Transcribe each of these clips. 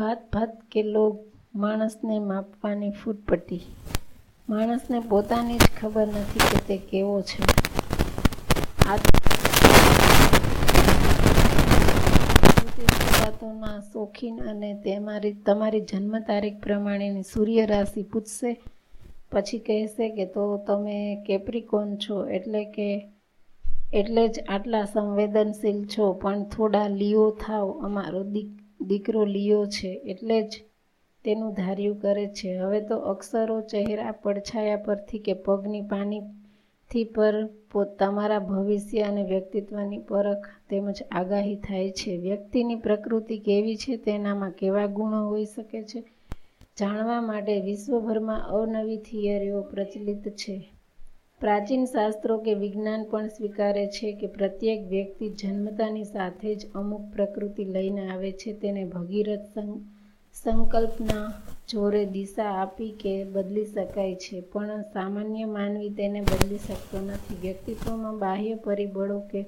ભાત ભાત કે લોગ માણસને માપવાની ફૂટપટ્ટી? માણસને પોતાની જ ખબર નથી કે તે કેવો છે. વાતોના શોખીન અને તમારી તમારી જન્મ તારીખ પ્રમાણેની સૂર્ય રાશિ પૂછશે, પછી કહેશે કે તો તમે કેપ્રિકોન છો એટલે કે એટલે જ આટલા સંવેદનશીલ છો, પણ થોડા લીઓ થાવ અમારો દીકરો લિયો છે એટલે જ તેનું ધાર્યું કરે છે. હવે તો અક્ષરો ચહેરા પડછાયા પરથી કે પગની પાનીથી પર તમારા ભવિષ્ય અને વ્યક્તિત્વની પરખ તેમજ આગાહી થાય છે. વ્યક્તિની પ્રકૃતિ કેવી છે તેનામાં કેવા ગુણો હોઈ શકે છે જાણવા માટે વિશ્વભરમાં અવનવી થિયરીઓ પ્રચલિત છે. પ્રાચીન શાસ્ત્રો કે વિજ્ઞાન પણ સ્વીકારે છે કે પ્રત્યેક વ્યક્તિ જન્મતાની સાથે જ અમુક પ્રકૃતિ લઈને આવે છે. તેને ભગીરથ સંકલ્પના જોરે દિશા આપી કે બદલી શકાય છે. પણ સામાન્ય માનવી તેને બદલી શકતો નથી. વ્યક્તિત્વમાં બાહ્ય પરિબળો કે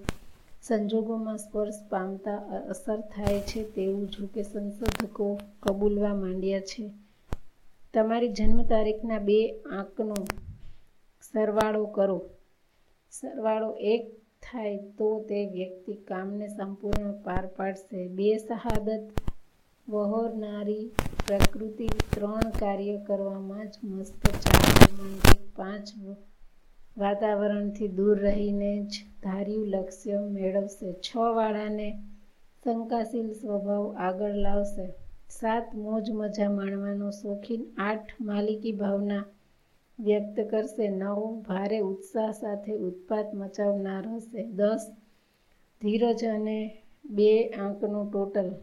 સંજોગોમાં સ્પર્શ પામતા અસર થાય છે તેવું જો કે સંશોધકો કબૂલવા માંડ્યા છે. તમારી જન્મ તારીખના બે આંકનો સરવાળો કરો. સરવાળો એક થાય તો તે વ્યક્તિ કામને સંપૂર્ણ પાર પાડશે. બે શહાદત વહોરનારી પ્રકૃતિ ત્રણ કાર્ય કરવામાં જ મસ્ત ચાર પાંચ વાતાવરણથી દૂર રહીને જ ધાર્યું લક્ષ્ય મેળવશે. છ વાળાને શંકાશીલ સ્વભાવ આગળ લાવશે. સાત મોજ મજા માણવાનો શોખીન. આઠ માલિકી ભાવના વ્યક્ત કરશે. નવ, ભારે ઉત્સાહ સાથે ઉત્પાત મચાવનાર હશે. દસ, ધીરજ અને બે આંકનું ટોટલ.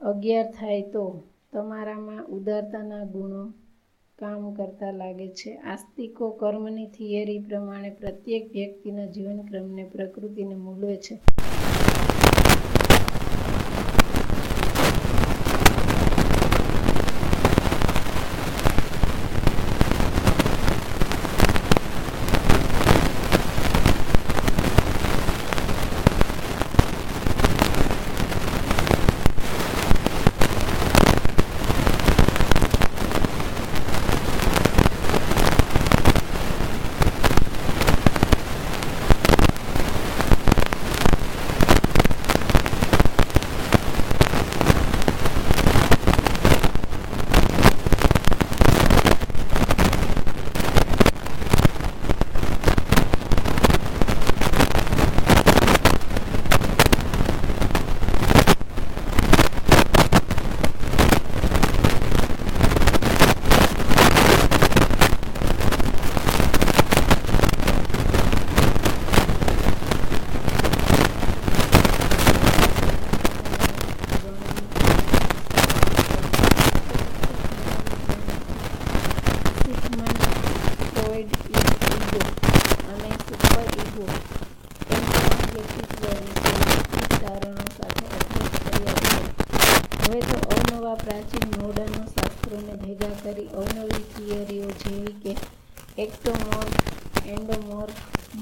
અગિયાર થાય તો તમારામાં ઉદારતાના ગુણો કામ કરતા લાગે છે. આસ્તિકો કર્મની થિયરી પ્રમાણે પ્રત્યેક વ્યક્તિના જીવનક્રમને પ્રકૃતિને મૂલવે છે. પ્રાચીન મોડર્ન શાસ્ત્રોને ભેગા કરી અવનવી થિયરીઓ જેવી કે એક્ટોમોર્ફ એન્ડોમોર્ફ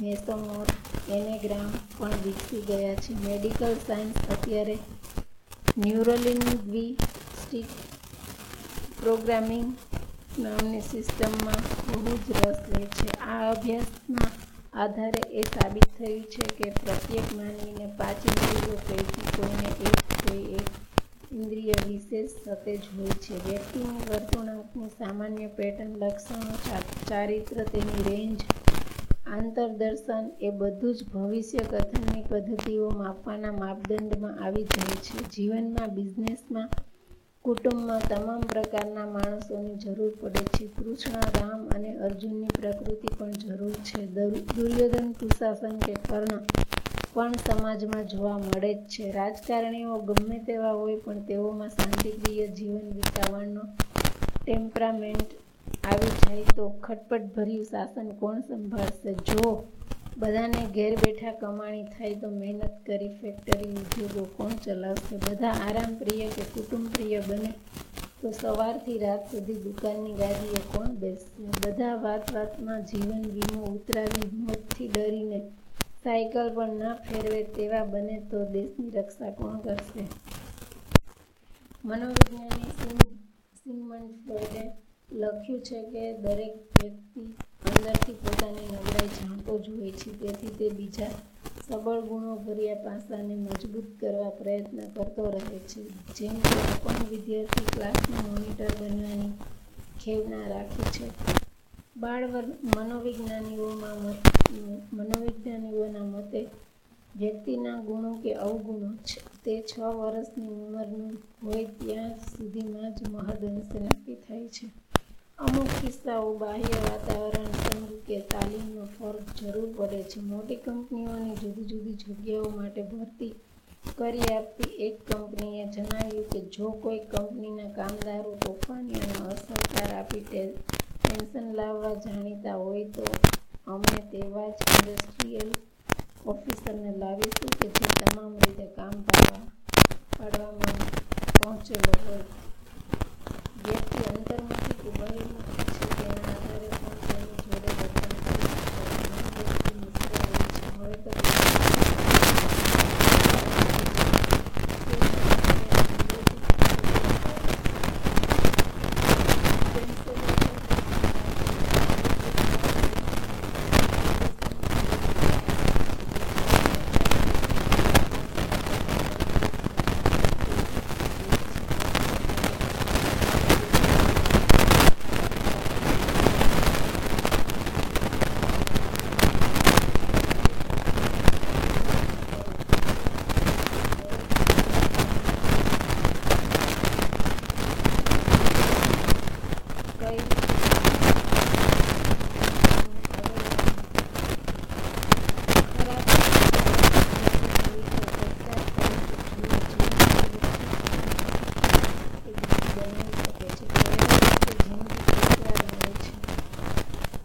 મેસોમોર્ફ એનેગ્રામ પણ વિકસી ગયા છે મેડિકલ સાયન્સ અત્યારે ન્યુરોલિંગ્વિસ્ટિક પ્રોગ્રામિંગ નામની સિસ્ટમમાં બહુ જ રસ લે છે. આ અભ્યાસના આધારે એ સાબિત થયું છે કે પ્રત્યેક માનવીને પાંચ ઇન્દ્રિયો પૈકી કોઈને એક કોઈ એક ઇન્દ્રિય વિશેષ સતેજ હોય છે. વ્યક્તિની વર્તણૂકની સામાન્ય પેટર્ન, લક્ષણો ચારિત્ર, તેની રેન્જ, આંતરદર્શન એ બધું જ ભવિષ્ય કથનની પદ્ધતિઓ માપવાના માપદંડમાં આવી જાય છે. જીવનમાં, બિઝનેસમાં કુટુંબમાં તમામ પ્રકારના માણસોની જરૂર પડે છે. કૃષ્ણ, રામ અને અર્જુનની પ્રકૃતિ પણ જરૂર છે. દુર્યોધન કુશાસન કે કર્ણ પણ સમાજમાં જોવા મળે જ છે. રાજકારણીઓ ગમે તેવા હોય પણ તેઓમાં શાંતિપ્રિય જીવન વિતાવવાનો ટેમ્પરામેન્ટ આવી જાય તો ખટપટભર્યું શાસન કોણ સંભાળશે? જો બધાને ઘેર બેઠા કમાણી થાય તો મહેનત કરી ફેક્ટરી ઉદ્યોગો કોણ ચલાવશે? બધા આરામ પ્રિય કે કુટુંબ પ્રિય બને? તો સવારથી રાત સુધી દુકાનની ગાદીએ કોણ બેસશે? બધા વાત વાતમાં જીવન વીમો ઉતરાવી મોતથી ડરીને સાયકલ પણ ના ફેરવે તેવા બને તો દેશની રક્ષા કોણ કરશે? મનોવિજ્ઞાની સિગ- સિગમન્ડ લખ્યું છે કે દરેક વ્યક્તિ અંદરથી પોતાની નબળાઈ જાણતો જ હોય છે. તેથી તે બીજા સબળ ગુણોભર્યા પાસાને મજબૂત કરવા પ્રયત્ન કરતો રહે છે. જેમ કે પણ વિદ્યાર્થી ક્લાસનું મોનિટર બનવાની ખેવના રાખે છે. બાળ મનોવિજ્ઞાનીઓમાં મનોવિજ્ઞાનીઓના મતે વ્યક્તિના ગુણો કે અવગુણો છે. તે છ વર્ષની ઉંમરનું હોય ત્યાં સુધીમાં જ મહદઅંશે નક્કી થાય છે. અમુક કિસ્સાઓ બાહ્ય વાતાવરણ સમૂહ કે તાલીમનો ફરક જરૂર પડે છે. મોટી કંપનીઓની જુદી જુદી જગ્યાઓ માટે ભરતી કરી આપતી એક કંપનીએ જણાવ્યું કે જો કોઈ કંપનીના કામદારો તોફાની અને અસહકાર આપી ટેન્શન લાવવા જાણીતા હોય તો અમે તેવા જ ઇન્ડસ્ટ્રીયલ ઓફિસરને લાવીશું કે જે તમામ રીતે કામ પાડવા પાડવામાં પહોંચેલો હોય. અંતર્મુખી કે બહિર્મુખી છે તેના આધારે પણ તેની જોડે વર્તન કરી શકાય ઘણી વ્યક્તિ મિશ્ર હોય છે હવે તો કઈ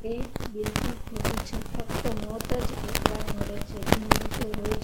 એ બિલકુલ ખોટું છે. ફક્ત મોત જ એકવાર મળે છે. જિંદગી હોય રોજ